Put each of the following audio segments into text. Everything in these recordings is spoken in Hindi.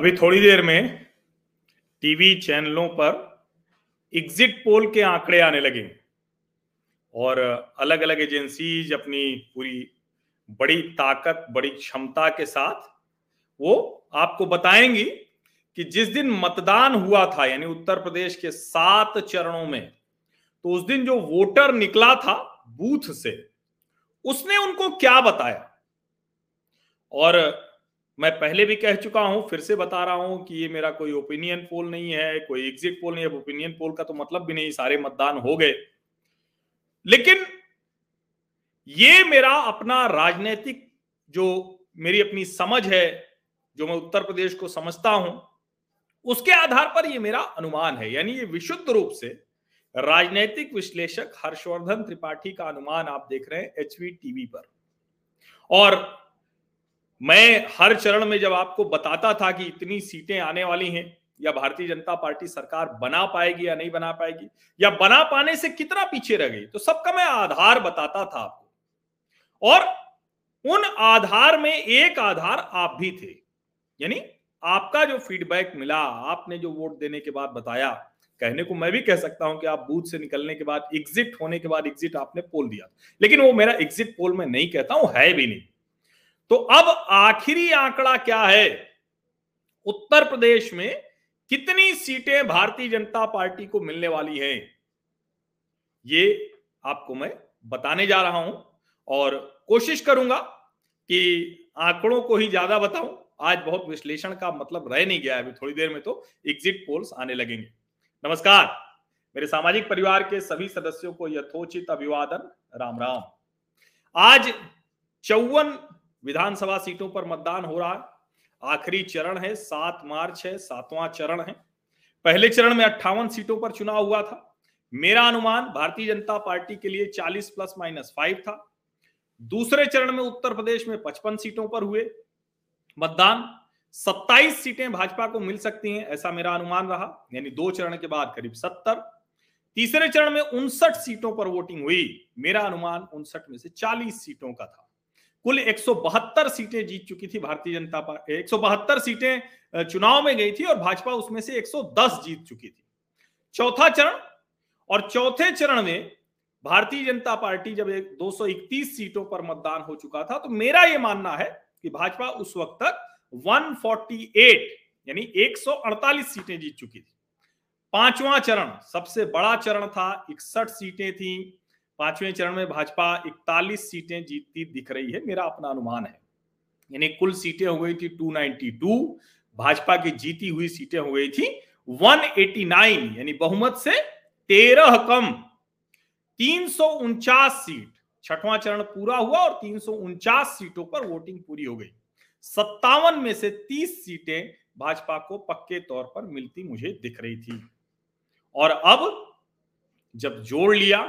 अभी थोड़ी देर में टीवी चैनलों पर एग्जिट पोल के आंकड़े आने लगे और अलग अलग एजेंसीज अपनी पूरी बड़ी ताकत, बड़ी क्षमता के साथ वो आपको बताएँगी कि जिस दिन मतदान हुआ था, यानी उत्तर प्रदेश के सात चरणों में तो उस दिन जो वोटर निकला था बूथ से, उसने उनको क्या बताया? और मैं पहले भी कह चुका हूँ, फिर से बता रहा हूँ कि ये मेरा कोई ओपिनियन पोल नहीं है, कोई एग्जिट पोल नहीं है। ओपिनियन पोल का तो मतलब भी नहीं, सारे मतदान हो गए। लेकिन ये मेरा अपना राजनीतिक जो मेरी अपनी समझ है, जो मैं उत्तर प्रदेश को समझता हूँ, उसके आधार पर ये मेरा अनुमान है। यानी ये विशुद्ध रूप से राजनीतिक विश्लेषक हर्षवर्धन त्रिपाठी का अनुमान आप देख रहे हैं एचवी टीवी पर। और मैं हर चरण में जब आपको बताता था कि इतनी सीटें आने वाली हैं, या भारतीय जनता पार्टी सरकार बना पाएगी या नहीं बना पाएगी, या बना पाने से कितना पीछे रह गई तो सबका मैं आधार बताता था आपको। और उन आधार में एक आधार आप भी थे, यानी आपका जो फीडबैक मिला, आपने जो वोट देने के बाद बताया, कहने को मैं भी कह सकता हूँ कि आप बूथ से निकलने के बाद, एग्जिट होने के बाद एग्जिट आपने पोल दिया लेकिन वो मेरा एग्जिट पोल में नहीं कहता हूँ, है भी नहीं। तो अब आखिरी आंकड़ा क्या है? उत्तर प्रदेश में कितनी सीटें भारतीय जनता पार्टी को मिलने वाली हैं? ये आपको मैं बताने जा रहा हूँ और कोशिश करूँगा कि आंकड़ों को ही ज़्यादा बताऊँ। आज बहुत विश्लेषण का मतलब रह नहीं गया है अभी थोड़ी देर में तो एग्जिट पोल्स आने लगेंगे। नमस्कार, मेरे सामाजिक परिवार के सभी सदस्यों को यथोचित अभिवादन। राम राम। आज चौवन विधानसभा सीटों पर मतदान हो रहा है। आखिरी चरण है, सात मार्च है, सातवां चरण है। पहले चरण में अट्ठावन सीटों पर चुनाव हुआ था। मेरा अनुमान, भारतीय जनता पार्टी के लिए 40 प्लस माइनस फाइव था। दूसरे चरण में उत्तर प्रदेश में 55 सीटों पर हुए। मतदान 27 सीटें भाजपा को मिल सकती हैं, ऐसा मेरा अनुमान रहा। यानी दो चरण के बाद करीब 70 तीसरे चरण में उनसठ सीटों पर वोटिंग हुई। मेरा अनुमान उनसठ में से 40 सीटों का था। कुल एक सौ बहत्तर सीटें जीत चुकी थी भारतीय जनता पार्टी एक सौ बहत्तर सीटें चुनाव में गई थी और भाजपा उसमें से 110 जीत चुकी थी। चौथा चरण और चौथे चरण में भारतीय जनता पार्टी जब एक 231 सीटों पर मतदान हो चुका था तो मेरा यह मानना है कि भाजपा उस वक्त तक 148 यानी 148 सीटें जीत चुकी थी। पांचवा चरण, सबसे बड़ा चरण था, इकसठ सीटें थी पाँचवें चरण में भाजपा इकतालीस सीटें जीतती दिख रही है, मेरा अपना अनुमान है। यानी कुल सीटें हो गई थी 292 भाजपा की जीती हुई सीटें हो गई थी 189 यानी बहुमत से तेरह कम। तीन सौ उनचास सीट, छठवां चरण पूरा हुआ और तीन सौ उनचास सीटों पर वोटिंग पूरी हो गई। सत्तावन में से 30 सीटें भाजपा को पक्के तौर पर मिलती मुझे दिख रही थी। और अब जब जोड़ लिया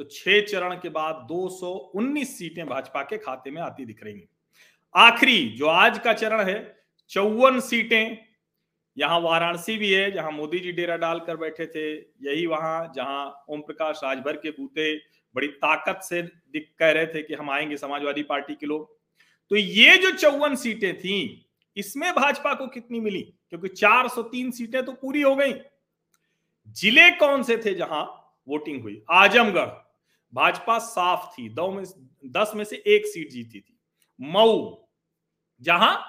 तो छह चरण के बाद 219 सीटें भाजपा के खाते में आती दिख रही हैं। आखिरी जो आज का चरण है, चौवन सीटें। यहाँ वाराणसी भी है, जहाँ मोदी जी डेरा डालकर बैठे थे, यही वहाँ जहाँ ओम प्रकाश राजभर के बूते बड़ी ताकत से दिख कह रहे थे कि हम आएँगे समाजवादी पार्टी के लोग। तो ये जो चौवन सीटें थी, इसमें भाजपा को कितनी मिली? क्योंकि 403 सीटें तो पूरी हो गई। ज़िले कौन से थे जहाँ वोटिंग हुई? आजमगढ़। भाजपा साफ़ थी, दो में दस में से एक सीट जीती थी। मऊ, जहाँ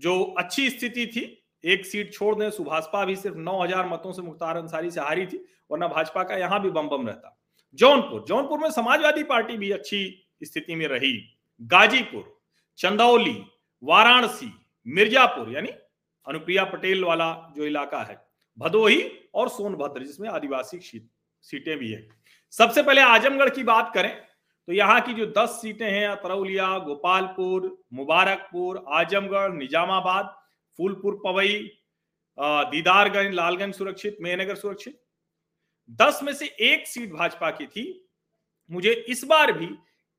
जो अच्छी स्थिति थी, एक सीट छोड़ दें सुभाषपा भी सिर्फ़ 9000 मतों से मुख्तार अंसारी से हारी थी, वरना भाजपा का यहाँ भी बम बम रहता। जौनपुर जौनपुर में समाजवादी पार्टी भी अच्छी स्थिति में रही। गाजीपुर, चंदौली, वाराणसी, मिर्जापुर, यानी अनुप्रिया पटेल वाला जो इलाका है, भदोही और सोनभद्र, जिसमें आदिवासी सीटें भी है। सबसे पहले आजमगढ़ की बात करें तो यहाँ की जो 10 सीटें हैं तरौलिया गोपालपुर, मुबारकपुर, आजमगढ़, निजामाबाद, फूलपुर, पवई दीदारगंज, लालगंज सुरक्षित, मेहनगर सुरक्षित। दस में से एक सीट भाजपा की थी। मुझे इस बार भी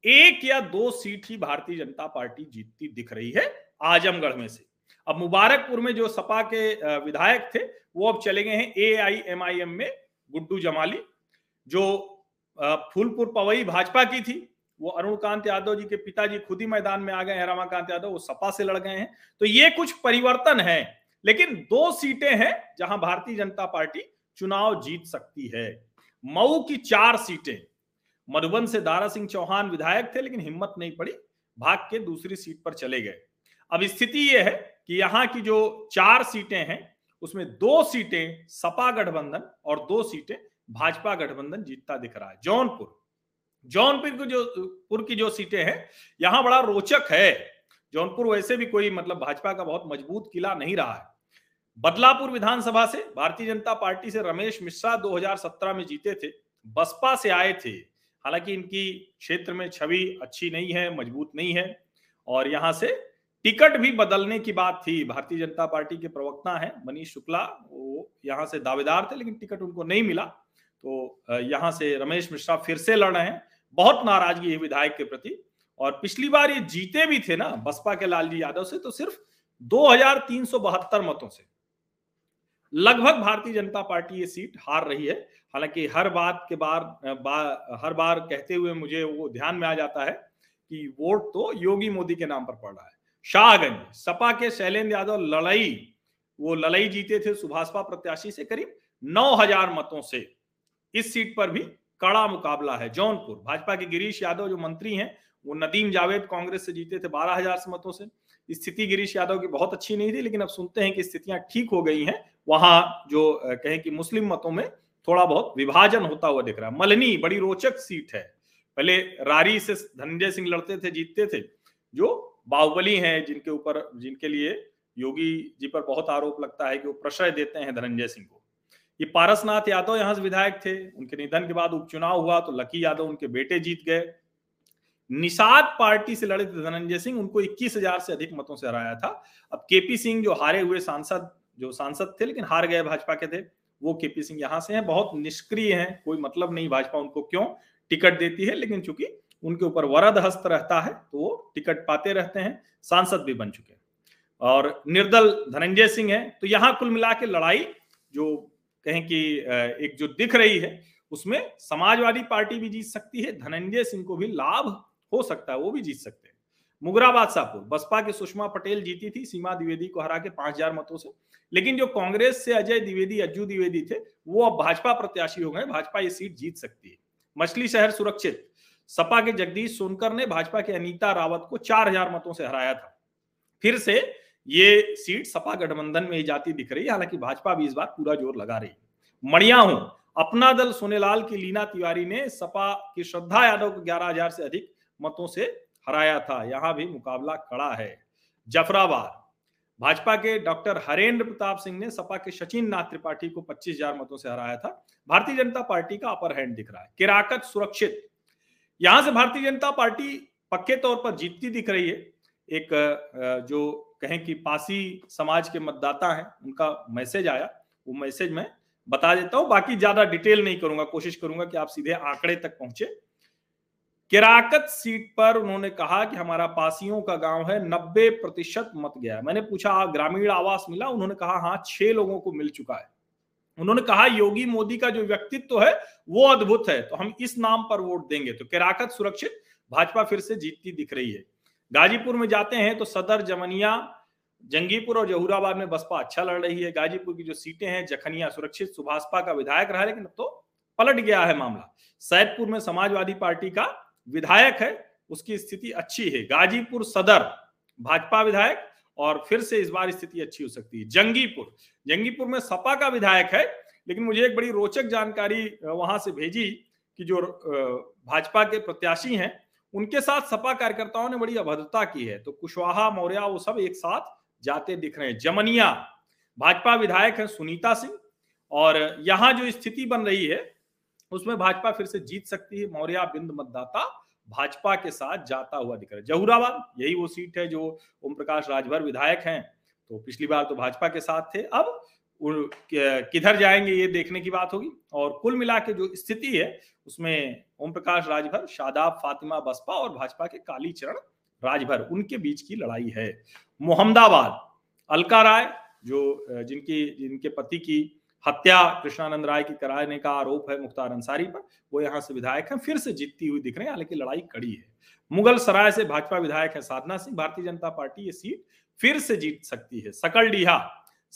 एक या दो सीट ही भारतीय जनता पार्टी जीतती दिख रही है, आजमगढ़ में से। अब मुबारकपुर में जो सपा के विधायक थे, वो अब चले गए हैं ए आई एम आई एम में, गुड्डू जमाली, जो फूलपुर पवई भाजपा की थी। वो अरुण कांत यादव जी के पिताजी खुद ही मैदान में आ गए हैं, रमाकांत यादव, वो सपा से लड़ गए हैं। तो ये कुछ परिवर्तन है, लेकिन दो सीटें हैं जहाँ भारतीय जनता पार्टी चुनाव जीत सकती है। मऊ की चार सीटें, मधुबन से दारा सिंह चौहान विधायक थे, लेकिन हिम्मत नहीं पड़ी, भाग के दूसरी सीट पर चले गए। अब स्थिति यह है कि यहाँ की जो चार सीटें हैं, उसमें दो सीटें सपा गठबंधन और दो सीटें भाजपा गठबंधन जीतता दिख रहा है। जौनपुर। जौनपुर की जो, पुर की जो सीटें हैं, यहाँ बड़ा रोचक है। जौनपुर वैसे भी कोई मतलब भाजपा का बहुत मज़बूत किला नहीं रहा है। बदलापुर विधानसभा से भारतीय जनता पार्टी से रमेश मिश्रा 2017 में जीते थे। बसपा से आए थे। हालाँकि इनकी क्षेत्र में छवि अच्छी नहीं है, मज़बूत नहीं है। और यहाँ से टिकट भी बदलने की बात थी। भारतीय जनता पार्टी के प्रवक्ता हैं मनीष शुक्ला, वो यहाँ से दावेदार थे, लेकिन टिकट उनको नहीं मिला। तो यहाँ से रमेश मिश्रा फिर से लड़ रहे हैं। बहुत नाराज़गी है विधायक के प्रति। और पिछली बार ये जीते भी थे ना बसपा के लालजी यादव से तो सिर्फ़ दो हज़ार तीन सौ बहत्तर मतों से। लगभग भारतीय जनता पार्टी ये सीट हार रही है। हालाँकि हर बात के बार बा, हर बार कहते हुए मुझे वो ध्यान में आ जाता है कि वोट तो योगी मोदी के नाम पर पड़ रहा है। शाहगंज सपा के शैलेंद्र यादव लड़ाई वो लड़ाई जीते थे सुभाषपा प्रत्याशी से करीब 9000 मतों से। इस सीट पर भी कड़ा मुकाबला है जौनपुर। भाजपा के गिरीश यादव जो मंत्री हैं, वो नदीम जावेद कांग्रेस से जीते थे बारह हज़ार से मतों से। स्थिति गिरीश यादव की बहुत अच्छी नहीं थी, लेकिन अब सुनते हैं कि स्थितियाँ ठीक हो गई हैं। वहाँ जो कहें कि मुस्लिम मतों में थोड़ा बहुत विभाजन होता हुआ दिख रहा है। मलनी बड़ी रोचक सीट है। पहले रारी से धनंजय सिंह लड़ते थे, जीतते थे। जो बाहुबली हैं, जिनके ऊपर, जिनके लिए योगी जी पर बहुत आरोप लगता है कि वो प्रश्रय देते हैं धनंजय सिंह को। ये पारसनाथ यादव यहाँ से विधायक थे, उनके निधन के बाद उपचुनाव हुआ तो लकी यादव उनके बेटे जीत गए। निषाद पार्टी से लड़े थे धनंजय सिंह, उनको इक्कीस हज़ार से अधिक मतों से हराया था। अब केपी सिंह जो हारे हुए सांसद, जो सांसद थे लेकिन हार गए भाजपा के थे, वो केपी सिंह यहाँ से हैं, बहुत निष्क्रिय हैं, कोई मतलब नहीं भाजपा उनको क्यों टिकट देती है, लेकिन चूँकि उनके ऊपर वरद हस्त रहता है तो वो टिकट पाते रहते हैं, सांसद भी बन चुके हैं। और निर्दल धनंजय सिंह है तो यहाँ कुल मिला के लड़ाई जो कहें कि एक जो दिख रही है, उसमें समाजवादी पार्टी भी जीत सकती है, धनंजय सिंह को भी लाभ हो सकता है, वो भी जीत सकते हैं। मुगराबाद सापुर बसपा की सुषमा पटेल जीती थी, सीमा द्विवेदी को हरा के पाँच हज़ार मतों से, लेकिन जो कांग्रेस से अजय द्विवेदी, अज्जू द्विवेदी थे, वो अब भाजपा प्रत्याशी हो गए भाजपा ये सीट जीत सकती है। मछली शहर सुरक्षित, सपा के जगदीश सोनकर ने भाजपा के अनीता रावत को चार हज़ार मतों से हराया था। फिर से ये सीट सपा गठबंधन में ही जाती दिख रही है। हालाँकि भाजपा भी इस बार पूरा ज़ोर लगा रही है। मणिया हूँ। अपना दल सोनेलाल की लीना तिवारी ने सपा की श्रद्धा यादव को ग्यारह हज़ार से अधिक मतों से हराया था। यहाँ भी मुकाबला कड़ा है। जफराबाद। भाजपा के डॉक्टर हरेंद्र प्रताप सिंह ने सपा के सचिन नाथ त्रिपाठी को पच्चीस हज़ार मतों से हराया था। भारतीय जनता पार्टी का अपर हैंड दिख रहा है। किराकत सुरक्षित। यहाँ से भारतीय जनता पार्टी पक्के तौर पर जीतती दिख रही है। एक जो कहें कि पासी समाज के मतदाता हैं, उनका मैसेज आया। वो मैसेज मैं बता देता हूँ, बाकी ज़्यादा डिटेल नहीं करूँगा। कोशिश करूँगा कि आप सीधे आंकड़े तक पहुँचे। किराकत सीट पर उन्होंने कहा कि हमारा पासियों का गाँव है, नब्बे प्रतिशत मत गया मैंने पूछा ग्रामीण आवास मिला? उन्होंने कहा हाँ छह लोगों को मिल चुका है। उन्होंने कहा, योगी मोदी का जो व्यक्तित्व तो है, वो अद्भुत है। तो हम इस नाम पर वोट देंगे। तो किराकत सुरक्षित, भाजपा फिर से जीतती दिख रही है। गाजीपुर में जाते हैं तो सदर, जमनिया, जंगीपुर और जहूराबाद में बसपा अच्छा लड़ रही है। गाजीपुर की जो सीटें हैं, जखनिया सुरक्षित सुभाषपा का विधायक रहा लेकिन अब तो पलट गया है मामला। सैदपुर में समाजवादी पार्टी का विधायक है, उसकी स्थिति अच्छी है। गाजीपुर सदर, भाजपा विधायक, और फिर से इस बार स्थिति अच्छी हो सकती है। जंगीपुर जंगीपुर में सपा का विधायक है, लेकिन मुझे एक बड़ी रोचक जानकारी वहाँ से भेजी कि जो भाजपा के प्रत्याशी हैं उनके साथ सपा कार्यकर्ताओं ने बड़ी अभद्रता की है। तो कुशवाहा, मौर्य वो सब एक साथ जाते दिख रहे हैं। जमनिया, भाजपा विधायक है सुनीता सिंह। और यहाँ जो स्थिति बन रही है, उसमें भाजपा फिर से जीत सकती है। मौर्य बिंद मतदाता भाजपा के साथ जाता हुआ दिख रहा है। जहूराबाद यही वो सीट है जो ओम प्रकाश राजभर विधायक हैं। तो पिछली बार तो भाजपा के साथ थे। अब किधर जाएँगे ये देखने की बात होगी। और कुल मिला के जो स्थिति है, उसमें ओम प्रकाश राजभर, शादाब, फातिमा, बसपा और भाजपा के काली चरण राजभर, उनके बीच की लड़ाई है। मोहम्मदाबाद, अलका राय, जो जिनकी, जिनके पति की हत्या, कृष्णानंद राय की कराने का आरोप है मुख्तार अंसारी पर, वो यहाँ से विधायक हैं, फिर से जीतती हुई दिख रहे हैं, हालाँकि लड़ाई कड़ी है। मुगल सराय से भाजपा विधायक है साधना सिंह, भारतीय जनता पार्टी ये सीट फिर से जीत सकती है। सकल डीहा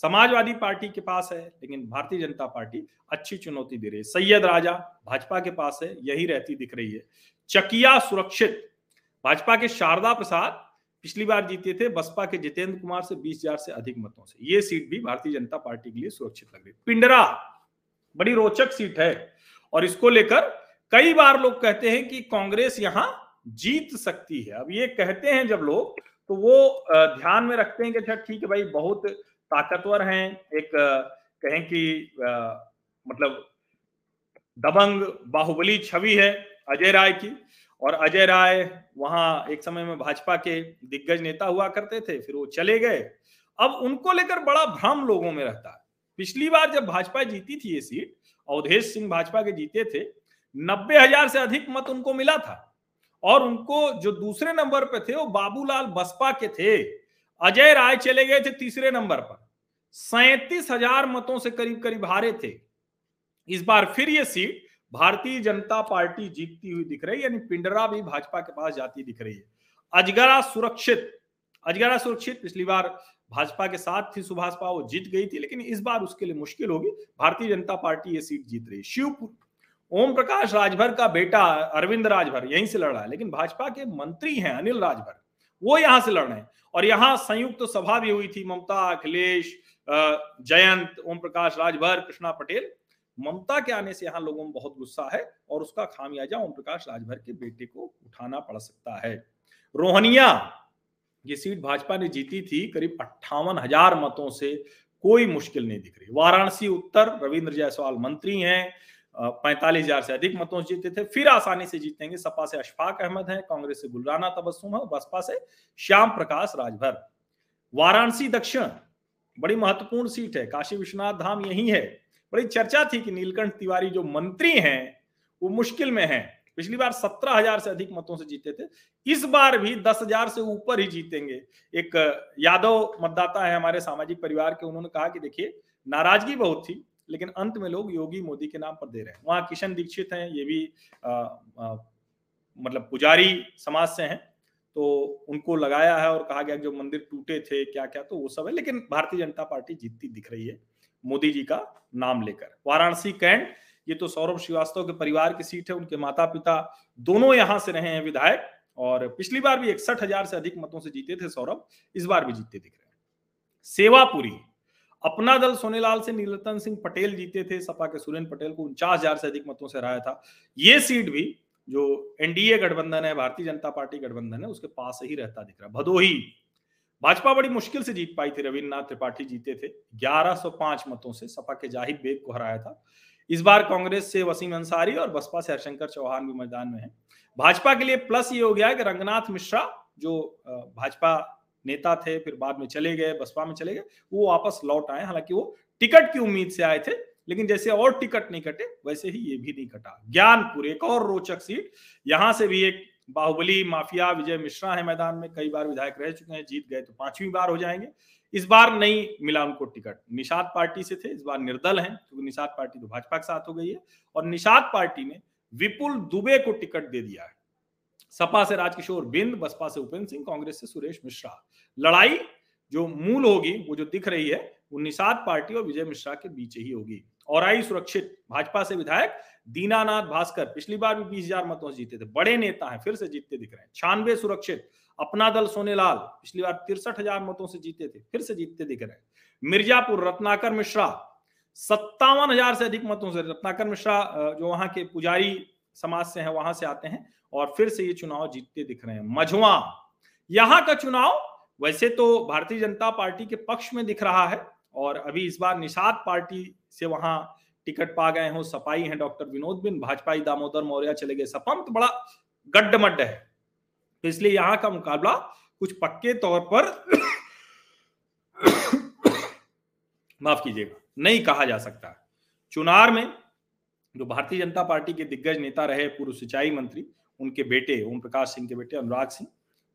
समाजवादी पार्टी के पास है, लेकिन भारतीय जनता पार्टी अच्छी चुनौती दे रही है। सैयद राजा भाजपा के पास है, यही रहती दिख रही है। चकिया सुरक्षित, भाजपा के शारदा प्रसाद पिछली बार जीते थे, बसपा के जितेंद्र कुमार से बीस हज़ार से अधिक मतों से। ये सीट भी भारतीय जनता पार्टी के लिए सुरक्षित लग रही पिंडरा, बड़ी रोचक सीट है। और इसको लेकर कई बार लोग कहते हैं कि कांग्रेस यहाँ जीत सकती है। अब ये कहते हैं जब लोग तो वो ध्यान में रखते हैं कि अच्छा ठीक है भाई, बहुत ताकतवर हैं, एक कहें कि मतलब दबंग बाहुबली छवि है अजय राय की। और अजय राय वहाँ एक समय में भाजपा के दिग्गज नेता हुआ करते थे, फिर वो चले गए। अब उनको लेकर बड़ा भ्रम लोगों में रहता है। पिछली बार जब भाजपा जीती थी ये सीट, अवधेश सिंह भाजपा के जीते थे, नब्बे हज़ार से अधिक मत उनको मिला था। और उनको जो दूसरे नंबर पे थे, वो बाबूलाल बसपा के थे। अजय राय चले गए थे तीसरे नंबर पर। सैतीस हज़ार मतों से करीब करीब हारे थे। इस बार फिर ये सीट भारतीय जनता पार्टी जीतती हुई दिख रही है, यानी पिंडरा भी भाजपा के पास जाती दिख रही है। अजगरा सुरक्षित अजगरा सुरक्षित, पिछली बार भाजपा के साथ थी सुभाषपा वो जीत गई थी, लेकिन इस बार उसके लिए मुश्किल होगी। भारतीय जनता पार्टी ये सीट जीत रही है। शिवपुर ओम प्रकाश राजभर का बेटा अरविंद राजभर, यहीं से लड़ रहा है, लेकिन भाजपा के मंत्री हैं अनिल राजभर, वो यहाँ से लड़ रहे हैं। और यहाँ संयुक्त तो सभा भी हुई थी, ममता, अखिलेश जयंत ओम प्रकाश राजभर, कृष्णा पटेल, ममता के आने से यहाँ लोगों में बहुत गुस्सा है और उसका खामियाजा ओम प्रकाश राजभर के बेटे को उठाना पड़ सकता है। रोहनिया, ये सीट भाजपा ने जीती थी, करीब अट्ठावन हज़ार मतों से कोई मुश्किल नहीं दिख रही। वाराणसी उत्तर, रविंद्र जायसवाल मंत्री हैं पैंतालीस हज़ार से अधिक मतों से जीते थे, फिर आसानी से जीतेंगे सपा से अशफाक अहमद है, कांग्रेस से गुलराना तबस्सुम है बसपा से श्याम प्रकाश, राजभर। वाराणसी दक्षिण बड़ी महत्वपूर्ण सीट है। काशी विश्वनाथ धाम यही है। बड़ी चर्चा थी कि नीलकंठ तिवारी जो मंत्री हैं वो मुश्किल में हैं। पिछली बार सत्रह हज़ार से अधिक मतों से जीते थे। इस बार भी दस हज़ार से ऊपर ही जीतेंगे। एक यादव मतदाता है हमारे सामाजिक परिवार के उन्होंने कहा कि देखिए नाराज़गी बहुत थी लेकिन अंत में लोग योगी मोदी के नाम पर दे रहे हैं। वहाँ किशन दीक्षित हैं ये भी आ, आ, मतलब पुजारी समाज से हैं। तो उनको लगाया है और कहा गया जो मंदिर टूटे थे क्या क्या तो वो सब है। लेकिन भारतीय जनता पार्टी जीतती दिख रही है, मोदी जी का नाम लेकर। वाराणसी कैंट, ये तो सौरभ श्रीवास्तव के परिवार की सीट है, उनके माता पिता दोनों यहाँ से रहे हैं विधायक और पिछली बार भी इकसठ हज़ार से अधिक मतों से जीते थे सौरभ, इस बार भी जीतते दिख रहे हैं। सेवापुरी, अपना दल सोनेलाल से नीलतन सिंह पटेल जीते थे, सपा के सुरेंद्र पटेल को उनचास हज़ार से अधिक मतों से हराया था। ये सीट भी जो एनडीए गठबंधन है, भारतीय जनता पार्टी गठबंधन है, उसके पास ही रहता दिख रहा भदोही, भाजपा बड़ी मुश्किल से जीत पाई थी रविन्द्रनाथ त्रिपाठी जीते थे। 1105 मतों से सपा के जाहिद बेग को हराया था। इस बार कांग्रेस से वसीम अंसारी और बसपा से हरशंकर चौहान भी मैदान में है। भाजपा के लिए प्लस ये हो गया कि रंगनाथ मिश्रा, जो भाजपा नेता थे, फिर बाद में चले गए, बसपा में चले गए, वो वापस लौट आए। हालाँकि वो टिकट की उम्मीद से आए थे लेकिन जैसे और टिकट नहीं कटे, वैसे ही ये भी नहीं कटा। ज्ञानपुर, एक और रोचक सीट, यहाँ से भी एक बाहुबली माफिया विजय मिश्रा है मैदान में, कई बार विधायक रह चुके हैं, जीत गए तो पांचवी बार हो जाएँगे। इस बार नहीं मिला उनको टिकट। निषाद पार्टी से थे, इस बार निर्दल हैं, क्योंकि निषाद पार्टी तो भाजपा के साथ हो गई है। और निषाद पार्टी ने विपुल दुबे को टिकट दे दिया है। सपा से राजकिशोर बिंद, बसपा से उपेंद्र सिंह, कांग्रेस से सुरेश मिश्रा। लड़ाई जो मूल होगी, वो जो दिख रही है, वो निषाद पार्टी और विजय मिश्रा के बीच ही होगी। और आई सुरक्षित भाजपा से विधायक दीनानाथ भास्कर। पिछली बार भी बीस हज़ार मतों से जीते थे। बड़े नेता हैं, फिर से जीतते दिख रहे हैं। छानवे सुरक्षित, अपना दल सोनेलाल, पिछली बार तिरसठ हज़ार मतों से जीते थे, फिर से जीतते दिख रहे हैं। मिर्जापुर, रत्नाकर मिश्रा, सत्तावन हज़ार से अधिक मतों से, रत्नाकर मिश्रा जो वहाँ के पुजारी समाज से हैं, वहाँ से आते हैं और फिर से ये चुनाव जीतते दिख रहे हैं। मझुआ, यहाँ का चुनाव वैसे तो भारतीय जनता पार्टी के पक्ष में दिख रहा है और अभी इस बार निषाद पार्टी से वहाँ टिकट पा गए हो, सपाई हैं डॉक्टर विनोद बिन, भाजपाई दामोदर मौर्य चले गए। सपम तो बड़ा गड्ढमड्ड है। तो इसलिए यहाँ का मुकाबला कुछ पक्के तौर पर माफ़ कीजिएगा, नहीं कहा जा सकता। चुनार में जो भारतीय जनता पार्टी के दिग्गज नेता रहे पूर्व सिंचाई मंत्री, उनके बेटे ओम प्रकाश सिंह के बेटे अनुराग सिंह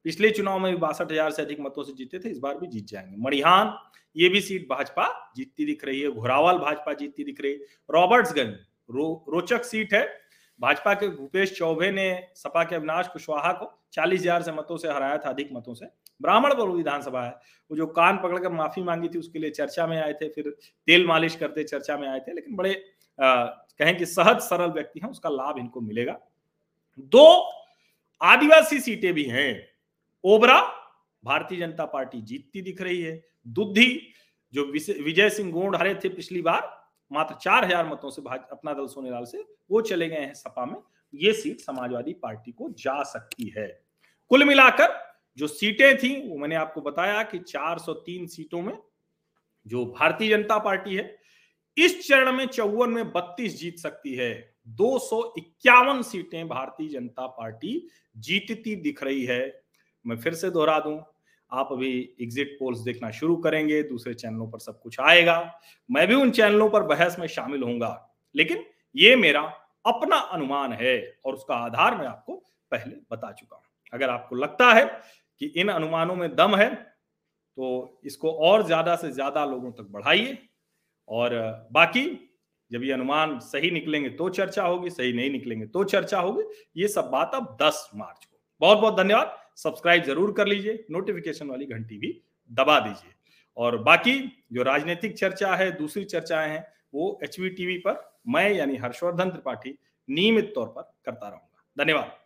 पिछले चुनाव में भी बासठ हज़ार से अधिक मतों से जीते थे इस बार भी जीत जाएँगे। मणिहान ये भी सीट भाजपा जीतती दिख रही है घोरावल भाजपा जीतती दिख रही है। रॉबर्ट्सगंज रो, रोचक सीट है। भाजपा के भूपेश चौबे ने सपा के अविनाश कुशवाहा को चालीस हज़ार से मतों से हराया था अधिक मतों से। ब्राह्मण बहुल विधानसभा है। वो जो कान पकड़कर माफ़ी मांगी थी उसके लिए चर्चा में आए थे फिर तेल मालिश करते चर्चा में आए थे लेकिन बड़े आ, कहें कि सहज सरल व्यक्ति हैं उसका लाभ इनको मिलेगा। दो आदिवासी सीटें भी हैं। ओबरा भारतीय जनता पार्टी जीतती दिख रही है। दुद्धि, जो विजय सिंह गोंड हरे थे पिछली बार, मात्र चार हज़ार मतों से अपना दल सोनेलाल से, वो चले गए हैं सपा में। ये सीट समाजवादी पार्टी को जा सकती है। कुल मिलाकर जो सीटें थी, वो मैंने आपको बताया कि 403 सीटों में जो भारतीय जनता पार्टी है, इस चरण में चौवन में बत्तीस जीत सकती है। दो सौ इक्यावन सीटें भारतीय जनता पार्टी जीतती दिख रही है। मैं फिर से दोहरा दूँ, आप अभी एग्जिट पोल्स देखना शुरू करेंगे, दूसरे चैनलों पर सब कुछ आएगा। मैं भी उन चैनलों पर बहस में शामिल होऊँगा, लेकिन ये मेरा अपना अनुमान है और उसका आधार मैं आपको पहले बता चुका हूँ। अगर आपको लगता है कि इन अनुमानों में दम है तो इसको और ज़्यादा से ज़्यादा लोगों तक बढ़ाइए। और बाकी, जब ये अनुमान सही निकलेंगे तो चर्चा होगी, सही नहीं निकलेंगे तो चर्चा होगी। ये सब बात अब 10 मार्च को। बहुत बहुत धन्यवाद। सब्सक्राइब ज़रूर कर लीजिए नोटिफिकेशन वाली घंटी भी दबा दीजिए। और बाकी जो राजनीतिक चर्चा है, दूसरी चर्चाएँ हैं, वो एच टीवी पर मैं यानी हर्षवर्धन त्रिपाठी नियमित तौर पर करता रहूँगा। धन्यवाद।